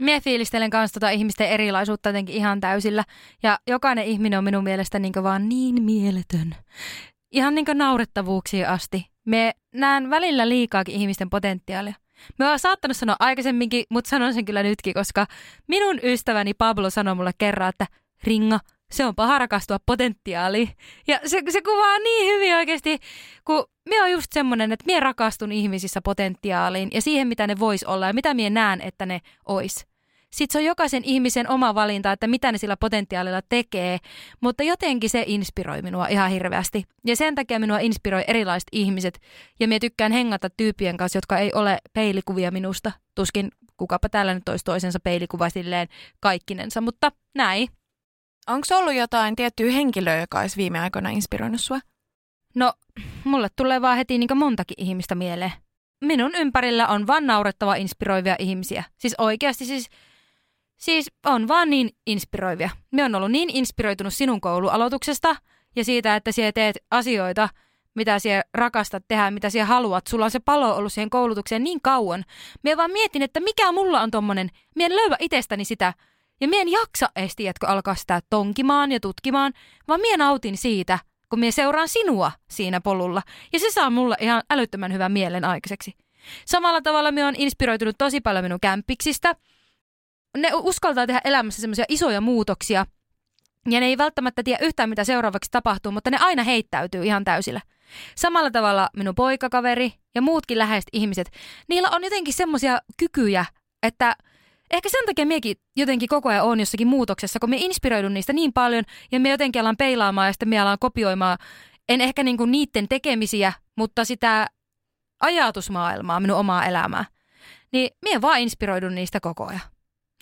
[SPEAKER 1] Mie fiilistelen kanssa tota ihmisten erilaisuutta jotenkin ihan täysillä. Ja jokainen ihminen on minun mielestä niin vaan niin mieletön. Ihan niin naurettavuuksiin asti. Me näen välillä liikaakin ihmisten potentiaalia. Me oon saattanut sanoa aikaisemminkin, mutta sanon sen kyllä nytkin, koska minun ystäväni Pablo sanoi mulle kerran, että Ringa, se on paha rakastua potentiaaliin. Ja se, se kuvaa niin hyvin oikeasti, kun me on just semmoinen, että mie rakastun ihmisissä potentiaaliin ja siihen, mitä ne vois olla ja mitä mie näen, että ne ois. Sitten se on jokaisen ihmisen oma valinta, että mitä ne sillä potentiaalilla tekee, mutta jotenkin se inspiroi minua ihan hirveästi. Ja sen takia minua inspiroi erilaiset ihmiset, ja minä tykkään hengata tyyppien kanssa, jotka ei ole peilikuvia minusta. Tuskin kukapa täällä nyt olisi toisensa peilikuva silleen kaikkinensa, mutta näin.
[SPEAKER 2] Onko ollut jotain tiettyä henkilöä, joka olisi viime aikoina inspiroinut sua?
[SPEAKER 1] No, mulle tulee vaan heti niin montakin ihmistä mieleen. minun ympärillä on vaan naurettava inspiroivia ihmisiä. Siis oikeasti siis, siis on vaan niin inspiroivia. Me on ollut niin inspiroitunut sinun koulualoituksesta ja siitä, että sinä teet asioita, mitä sinä rakastat tehdä, mitä sinä haluat. Sulla on se palo ollut siihen koulutukseen niin kauan. Mie vaan mietin, että mikä mulla on tommonen. Mie en löyvä itsestäni sitä. Ja mie en jaksa edes, tiedätkö, alkaa sitä tonkimaan ja tutkimaan, vaan mie nautin siitä, kun mie seuraan sinua siinä polulla. Ja se saa mulle ihan älyttömän hyvän mielen aikaiseksi. Samalla tavalla me on inspiroitunut tosi paljon minun kämpiksistä. Ne uskaltaa tehdä elämässä semmoisia isoja muutoksia. Ja ne ei välttämättä tiedä yhtään, mitä seuraavaksi tapahtuu, mutta ne aina heittäytyy ihan täysillä. Samalla tavalla minun poikakaveri ja muutkin läheiset ihmiset, niillä on jotenkin semmoisia kykyjä, että ehkä sen takia miekin jotenkin koko ajan on jossakin muutoksessa, kun me inspiroidun niistä niin paljon ja me jotenkin alan peilaamaan ja sitten me alan kopioimaan, en ehkä niinku niiden tekemisiä, mutta sitä ajatusmaailmaa, minun omaa elämää. Niin minä vaan inspiroidun niistä koko ajan.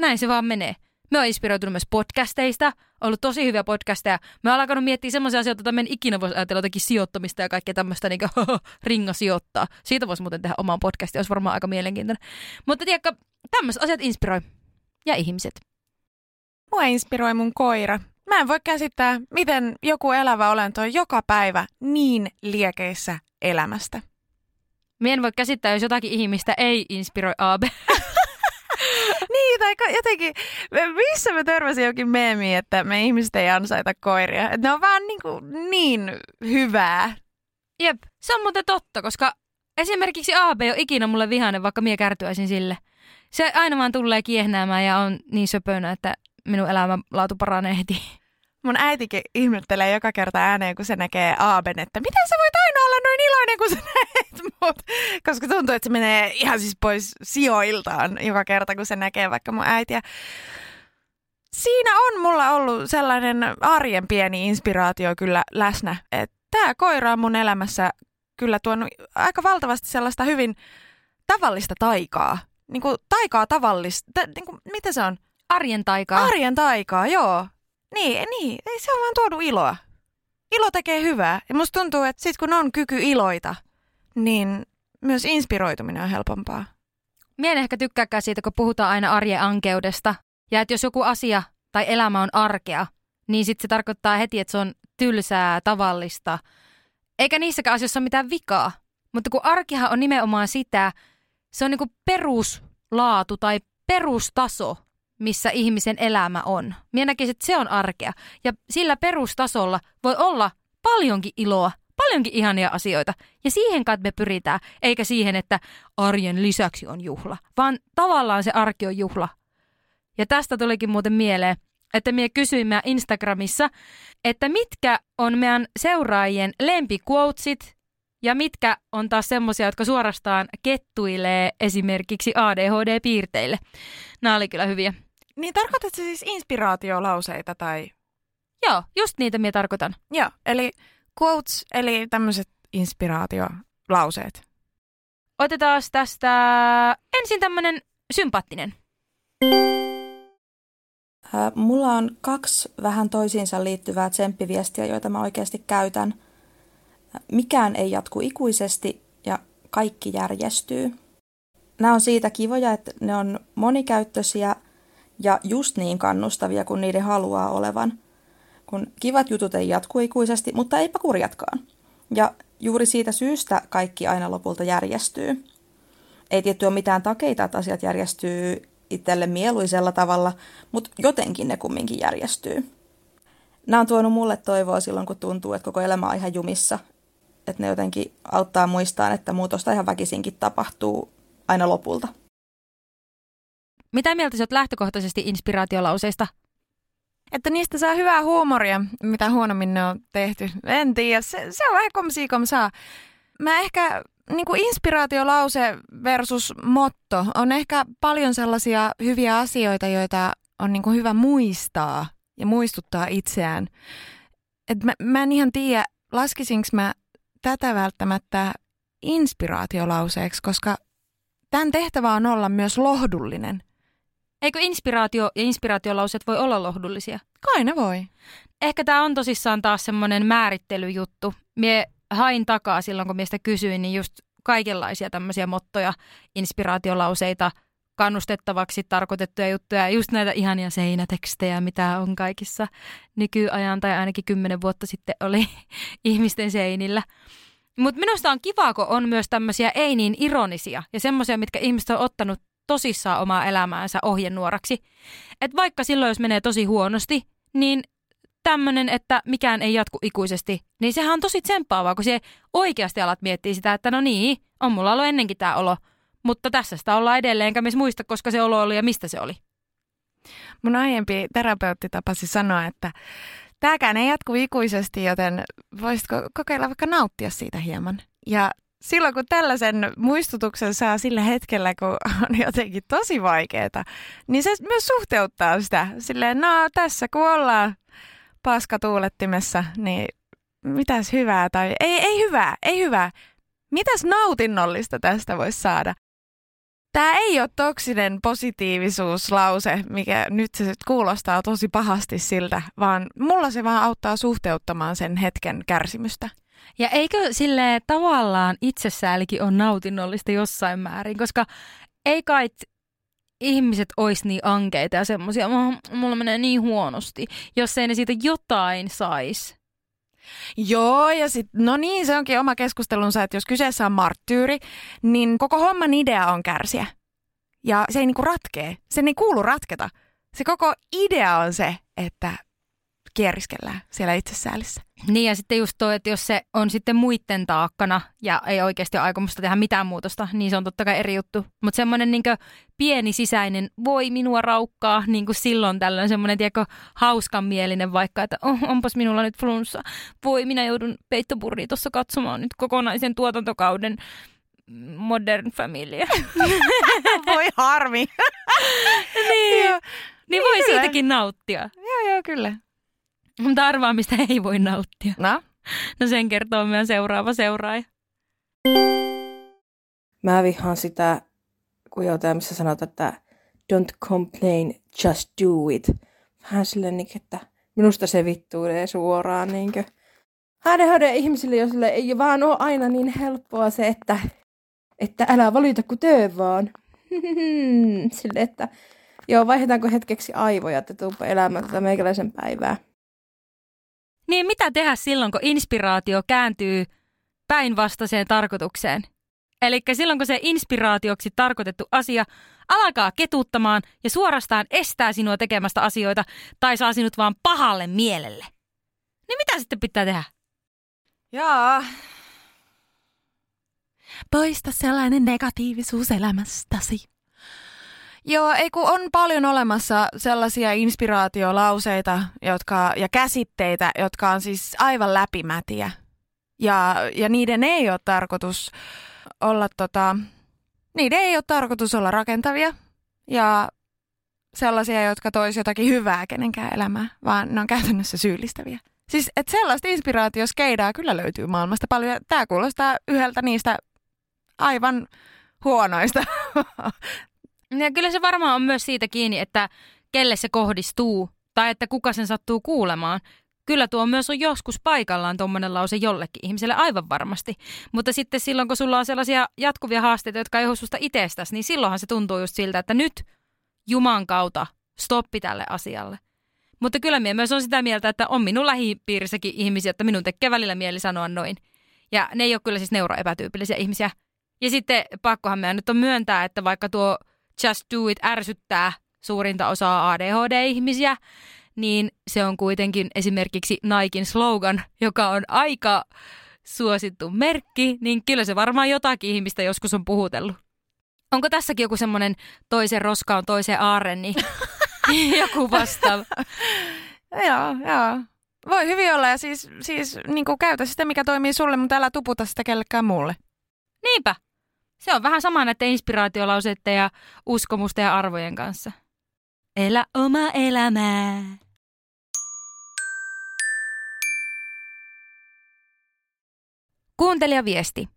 [SPEAKER 1] Näin se vaan menee. Me on inspiroitunut myös podcasteista, ollut tosi hyviä podcasteja. Me on alkanut miettiä semmoisia asioita, että me en ikinä voisi ajatella jotakin sijoittamista ja kaikkea tämmöistä niin ringa sijoittaa. Siitä voisi muuten tehdä oman podcastin, olisi varmaan aika mielenkiintoinen. Mutta tiedätkö, tämmöiset asiat inspiroi. Ja ihmiset.
[SPEAKER 2] Mua inspiroi mun koira. Mä en voi käsittää, miten joku elävä olento on joka päivä niin liekeissä elämästä.
[SPEAKER 1] Mie en voi käsittää, jos jotakin ihmistä ei inspiroi AB.
[SPEAKER 2] niin, tai jotenkin, missä mä törmäsin jokin meemi, että me ihmiset ei ansaita koiria. Että ne on vaan niin, kuin niin hyvää.
[SPEAKER 1] Jep, se on muuten totta, koska esimerkiksi AB on ikinä mulle vihainen, vaikka mie kärtyäisin sille. Se aina vaan tulee kiehnäämään ja on niin söpönä, että minun elämänlaatu paranee heti.
[SPEAKER 2] Mun äitikin ihmettelee joka kerta ääneen, kun se näkee Aaben, että miten sä voit aina olla noin iloinen, kun sä näet mut. Koska tuntuu, että se menee ihan siis pois sijoiltaan joka kerta, kun se näkee vaikka mun äitiä. Siinä on mulla ollut sellainen arjen pieni inspiraatio kyllä läsnä, että tämä koira on mun elämässä kyllä tuonut aika valtavasti sellaista hyvin tavallista taikaa. Niin kuin taikaa tavallista, niin kuin, mitä se on?
[SPEAKER 1] Arjen taikaa.
[SPEAKER 2] Arjen taikaa, joo. Niin, niin, ei se on vaan tuodu iloa. Ilo tekee hyvää. Ja musta tuntuu, että sit kun on kyky iloita, niin myös inspiroituminen on helpompaa.
[SPEAKER 1] Mie en ehkä tykkääkään siitä, kun puhutaan aina arjen ankeudesta. Ja että jos joku asia tai elämä on arkea, niin sitten se tarkoittaa heti, että se on tylsää, tavallista. Eikä niissäkään asioissa ole mitään vikaa. Mutta kun arkihan on nimenomaan sitä, se on niinku peruslaatu tai perustaso missä ihmisen elämä on. Minä näkisin, että se on arkea. Ja sillä perustasolla voi olla paljonkin iloa, paljonkin ihania asioita. Ja siihen kai me pyritään, eikä siihen, että arjen lisäksi on juhla, vaan tavallaan se arki on juhla. Ja tästä tulikin muuten mieleen, että minä kysyin meidän Instagramissa, että mitkä on meidän seuraajien lempikuoutsit ja mitkä on taas semmoisia, jotka suorastaan kettuilee esimerkiksi ADHD-piirteille. Nämä oli kyllä hyviä.
[SPEAKER 2] Niin tarkoitatko siis inspiraatiolauseita tai?
[SPEAKER 1] Joo, just niitä minä tarkoitan.
[SPEAKER 2] Joo, eli quotes, eli tämmöiset inspiraatiolauseet.
[SPEAKER 1] Otetaan tästä ensin tämmöinen sympaattinen.
[SPEAKER 8] Mulla on kaksi vähän toisiinsa liittyvää tsemppiviestiä, joita mä oikeasti käytän. Mikään ei jatku ikuisesti ja kaikki järjestyy. Nämä on siitä kivoja, että ne on monikäyttöisiä – ja just niin kannustavia kuin niiden haluaa olevan. Kun kivat jutut ei jatku ikuisesti, mutta eipä kurjatkaan. Ja juuri siitä syystä kaikki aina lopulta järjestyy. Ei tietty ole mitään takeita, että asiat järjestyy itselle mieluisella tavalla, mutta jotenkin ne kumminkin järjestyy. Nämä on tuonut mulle toivoa silloin, kun tuntuu, että koko elämä on ihan jumissa. Että ne jotenkin auttaa muistaan, että muutosta ihan väkisinkin tapahtuu aina lopulta.
[SPEAKER 1] Mitä mieltä sä oot lähtökohtaisesti inspiraatiolauseista?
[SPEAKER 2] Että niistä saa hyvää huumoria, mitä huonommin ne on tehty. En tiedä, se, se on vähän komsi saa. Mä ehkä niin kuin inspiraatiolause versus motto on ehkä paljon sellaisia hyviä asioita, joita on niin kuin hyvä muistaa ja muistuttaa itseään. Et mä, mä en ihan tiedä, laskisinko mä tätä välttämättä inspiraatiolauseeksi, koska tämän tehtävä on olla myös lohdullinen.
[SPEAKER 1] Eikö inspiraatio ja inspiraatiolauset voi olla lohdullisia?
[SPEAKER 2] Kai ne voi.
[SPEAKER 1] Ehkä tämä on tosissaan taas semmoinen määrittelyjuttu. Mie hain takaa silloin, kun miestä kysyin, niin just kaikenlaisia tämmöisiä mottoja, inspiraatiolauseita, kannustettavaksi tarkoitettuja juttuja, just näitä ihania seinätekstejä, mitä on kaikissa nykyajan tai ainakin kymmenen vuotta sitten oli ihmisten seinillä. Mutta minusta on kiva, kun on myös tämmöisiä ei niin ironisia ja semmoisia, mitkä ihmiset on ottanut tosissaan omaa elämäänsä ohjenuoraksi. Että vaikka silloin, jos menee tosi huonosti, niin tämmöinen, että mikään ei jatku ikuisesti, niin sehän on tosi tsemppaavaa, kun se oikeasti alat miettiä sitä, että no niin, on mulla ollut ennenkin tämä olo, mutta tässä sitä ollaan edelleen, enkä muista, koska se olo oli ja mistä se oli.
[SPEAKER 2] Mun aiempi terapeutti tapasi sanoa, että tämäkään ei jatku ikuisesti, joten voisitko kokeilla vaikka nauttia siitä hieman. Ja silloin kun tällaisen muistutuksen saa sillä hetkellä, kun on jotenkin tosi vaikeaa, niin se myös suhteuttaa sitä. Silleen, no tässä kun ollaan paskatuulettimessa, niin mitäs hyvää tai ei, ei hyvää, ei hyvää. Mitäs nautinnollista tästä voisi saada? Tämä ei ole toksinen positiivisuuslause, mikä nyt se kuulostaa tosi pahasti siltä, vaan mulla se vaan auttaa suhteuttamaan sen hetken kärsimystä.
[SPEAKER 1] Ja eikö sille tavallaan itsessäälläkin on nautinnollista jossain määrin, koska ei kai ihmiset olisi niin ankeita ja semmoisia, mulla menee niin huonosti, jos ei ne siitä jotain sais.
[SPEAKER 2] Joo, ja sit, no niin, se onkin oma keskustelunsa, että jos kyseessä on marttyyri, niin koko homman idea on kärsiä. Ja se ei niinku ratkee. Sen ei kuulu ratketa. Se koko idea on se, että kieriskellään siellä itsesäälissä.
[SPEAKER 1] Niin ja sitten just toi, että jos se on sitten muiden taakkana ja ei oikeasti ole aikomusta tehdä mitään muutosta, niin se on totta kai eri juttu. Mutta semmoinen niin pieni sisäinen voi minua raukkaa niin kuin silloin tällöin semmoinen tiedätkö, hauskan mielinen vaikka, että oh, onpas minulla nyt flunssa. Voi minä joudun peittoburriin tuossa katsomaan nyt kokonaisen tuotantokauden Modern Family.
[SPEAKER 2] voi harmi.
[SPEAKER 1] niin. Joo. Niin voi kyllä. siitäkin nauttia.
[SPEAKER 2] Joo, joo, kyllä.
[SPEAKER 1] Mutta arvaa, mistä ei voi nauttia.
[SPEAKER 2] No?
[SPEAKER 1] No sen kertoo meidän seuraava seuraaja.
[SPEAKER 4] Mä vihaan sitä, kun jotain, missä sanotaan, että don't complain, just do it. Vähän silleen, niin, että minusta se vittuilee suoraan. Niin kuin. ADHD-ihmisille, jos ei vaan ole aina niin helppoa se, että, että älä valita kuin tee vaan. Sille, että joo, vaihdetaanko hetkeksi aivoja, että tuupa elämään tätä meikäläisen päivää.
[SPEAKER 1] Niin mitä tehdä silloin, kun inspiraatio kääntyy päinvastaiseen tarkoitukseen? Eli silloin, kun se inspiraatioksi tarkoitettu asia alkaa ketuttamaan ja suorastaan estää sinua tekemästä asioita tai saa sinut vaan pahalle mielelle. Niin mitä sitten pitää tehdä?
[SPEAKER 2] Jaa. Poista sellainen negatiivisuus elämästäsi. Joo, ei kun on paljon olemassa sellaisia inspiraatiolauseita jotka, ja käsitteitä, jotka on siis aivan läpimätiä. Ja, ja niiden ei ole tarkoitus olla tota, niiden ei ole tarkoitus olla rakentavia ja sellaisia, jotka toisi jotakin hyvää kenenkään elämää, vaan ne on käytännössä syyllistäviä. Siis, että sellaista inspiraatioskeidaa kyllä löytyy maailmasta paljon. Tämä kuulostaa yhdeltä niistä aivan huonoista
[SPEAKER 1] Ja kyllä se varmaan on myös siitä kiinni, että kelle se kohdistuu tai että kuka sen sattuu kuulemaan. Kyllä tuo myös on joskus paikallaan tuommoinen lause jollekin ihmiselle aivan varmasti. Mutta sitten silloin, kun sulla on sellaisia jatkuvia haasteita, jotka ei ole susta itsestäsi, niin silloinhan se tuntuu just siltä, että nyt Juman kautta stoppi tälle asialle. Mutta kyllä minä myös on sitä mieltä, että on minun lähipiirissäkin ihmisiä, että minun tekee välillä mieli sanoa noin. Ja ne ei ole kyllä siis neuroepätyypillisiä ihmisiä. Ja sitten pakkohan meidän nyt on myöntää, että vaikka tuo Just Do It ärsyttää suurinta osaa ADHD-ihmisiä, niin se on kuitenkin esimerkiksi Naikin slogan, joka on aika suosittu merkki, niin kyllä se varmaan jotakin ihmistä joskus on puhutellut. Onko tässäkin joku semmoinen toisen roskaan toisen aarren, niin joku vastaava?
[SPEAKER 2] joo, joo. Voi hyvin olla ja siis, siis niin käytä sitä, mikä toimii sulle, mutta älä tuputa sitä kellekään muulle.
[SPEAKER 1] Niinpä. Se on vähän sama näiden inspiraatiolauseiden ja uskomusten ja arvojen kanssa. Elä oma elämää. Kuuntelijaviesti.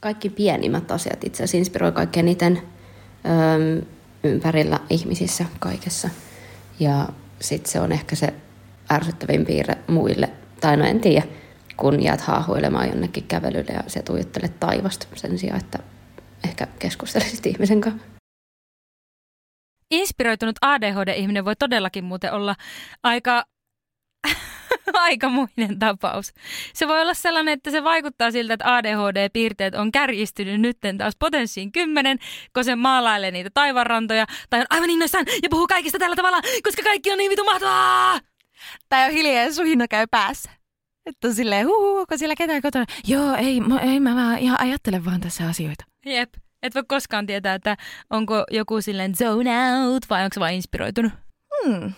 [SPEAKER 9] Kaikki pienimmät asiat itse asiassa inspiroi kaikkein eniten ympärillä ihmisissä kaikessa. Ja sitten se on ehkä se ärsyttävin piirre muille, tai no en tiedä, kun jäät haahuilemaan jonnekin kävelylle ja se tuijottelet taivasta sen sijaan, että ehkä keskustelisit ihmisen kanssa.
[SPEAKER 1] Inspiroitunut ADHD-ihminen voi todellakin muuten olla aika aikamoinen tapaus. Se voi olla sellainen, että se vaikuttaa siltä, että ADHD-piirteet on kärjistynyt nytten taas potenssiin kymmenen, kun se maalailee niitä taivarantoja, tai on aivan innoissaan ja puhuu kaikista tällä tavalla, koska kaikki on niin vitu mahtavaa!
[SPEAKER 2] Tai on hiljaa ja suhina käy päässä. Että on silleen, huu, onko siellä ketään kotona? Joo, ei, mä, ei, mä vaan ihan ajattelen vaan tässä asioita.
[SPEAKER 1] Jep. Et voi koskaan tietää, että onko joku silleen zone out vai onko se vain inspiroitunut.
[SPEAKER 2] Hmm.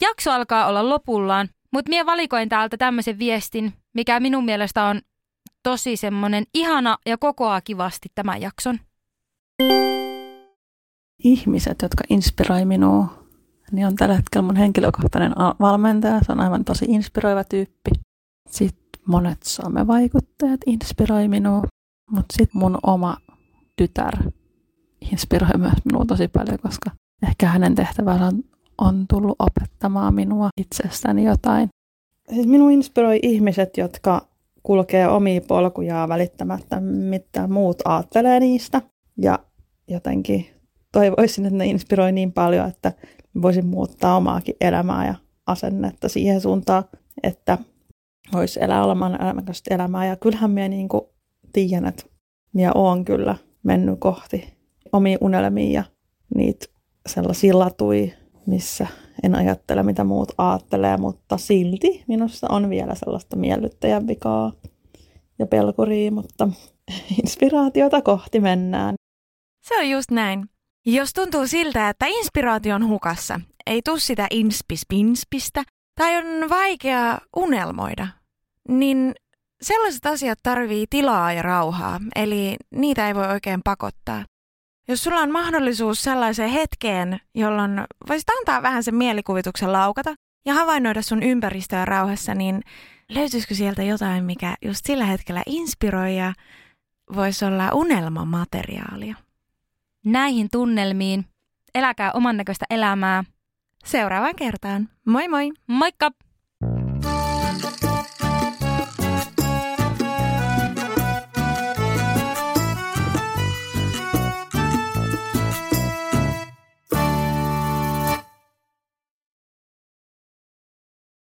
[SPEAKER 1] Jakso alkaa olla lopullaan, mutta minä valikoin täältä tämmöisen viestin, mikä minun mielestä on tosi semmoinen ihana ja kokoaa kivasti tämän jakson.
[SPEAKER 3] Ihmiset, jotka inspiroi minua, niin on tällä hetkellä mun henkilökohtainen valmentaja. Se on aivan tosi inspiroiva tyyppi. Sitten monet somevaikuttajat inspiroi minua, mutta sitten mun oma tytär inspiroi myös minua tosi paljon, koska ehkä hänen tehtävänsä on on tullut opettamaan minua itsestäni jotain. Siis minun inspiroi ihmiset, jotka kulkee omia polkujaan välittämättä, mitä muut ajattelee niistä. Ja jotenkin toivoisin, että ne inspiroi niin paljon, että voisin muuttaa omaakin elämää ja asennetta siihen suuntaan, että voisi elää olemaan elämäkästä elämää. Ja kyllähän minä niin tiedän, että minä olen kyllä mennyt kohti omia unelmia ja niitä sellaisia latuja, missä en ajattele, mitä muut ajattelee, mutta silti minusta on vielä sellaista miellyttäjän vikaa ja pelkuria, mutta inspiraatiota kohti mennään.
[SPEAKER 2] Se on just näin. Jos tuntuu siltä, että inspiraatio on hukassa, ei tuu sitä inspispinspistä tai on vaikea unelmoida, niin sellaiset asiat tarvii tilaa ja rauhaa, eli niitä ei voi oikein pakottaa. Jos sulla on mahdollisuus sellaiseen hetkeen, jolloin voisit antaa vähän sen mielikuvituksen laukata ja havainnoida sun ympäristöä rauhassa, niin löytyisikö sieltä jotain, mikä just sillä hetkellä inspiroi ja voisi olla unelmamateriaalia?
[SPEAKER 1] Näihin tunnelmiin eläkää oman näköistä elämää.
[SPEAKER 2] Seuraavaan kertaan. Moi moi!
[SPEAKER 1] Moikka!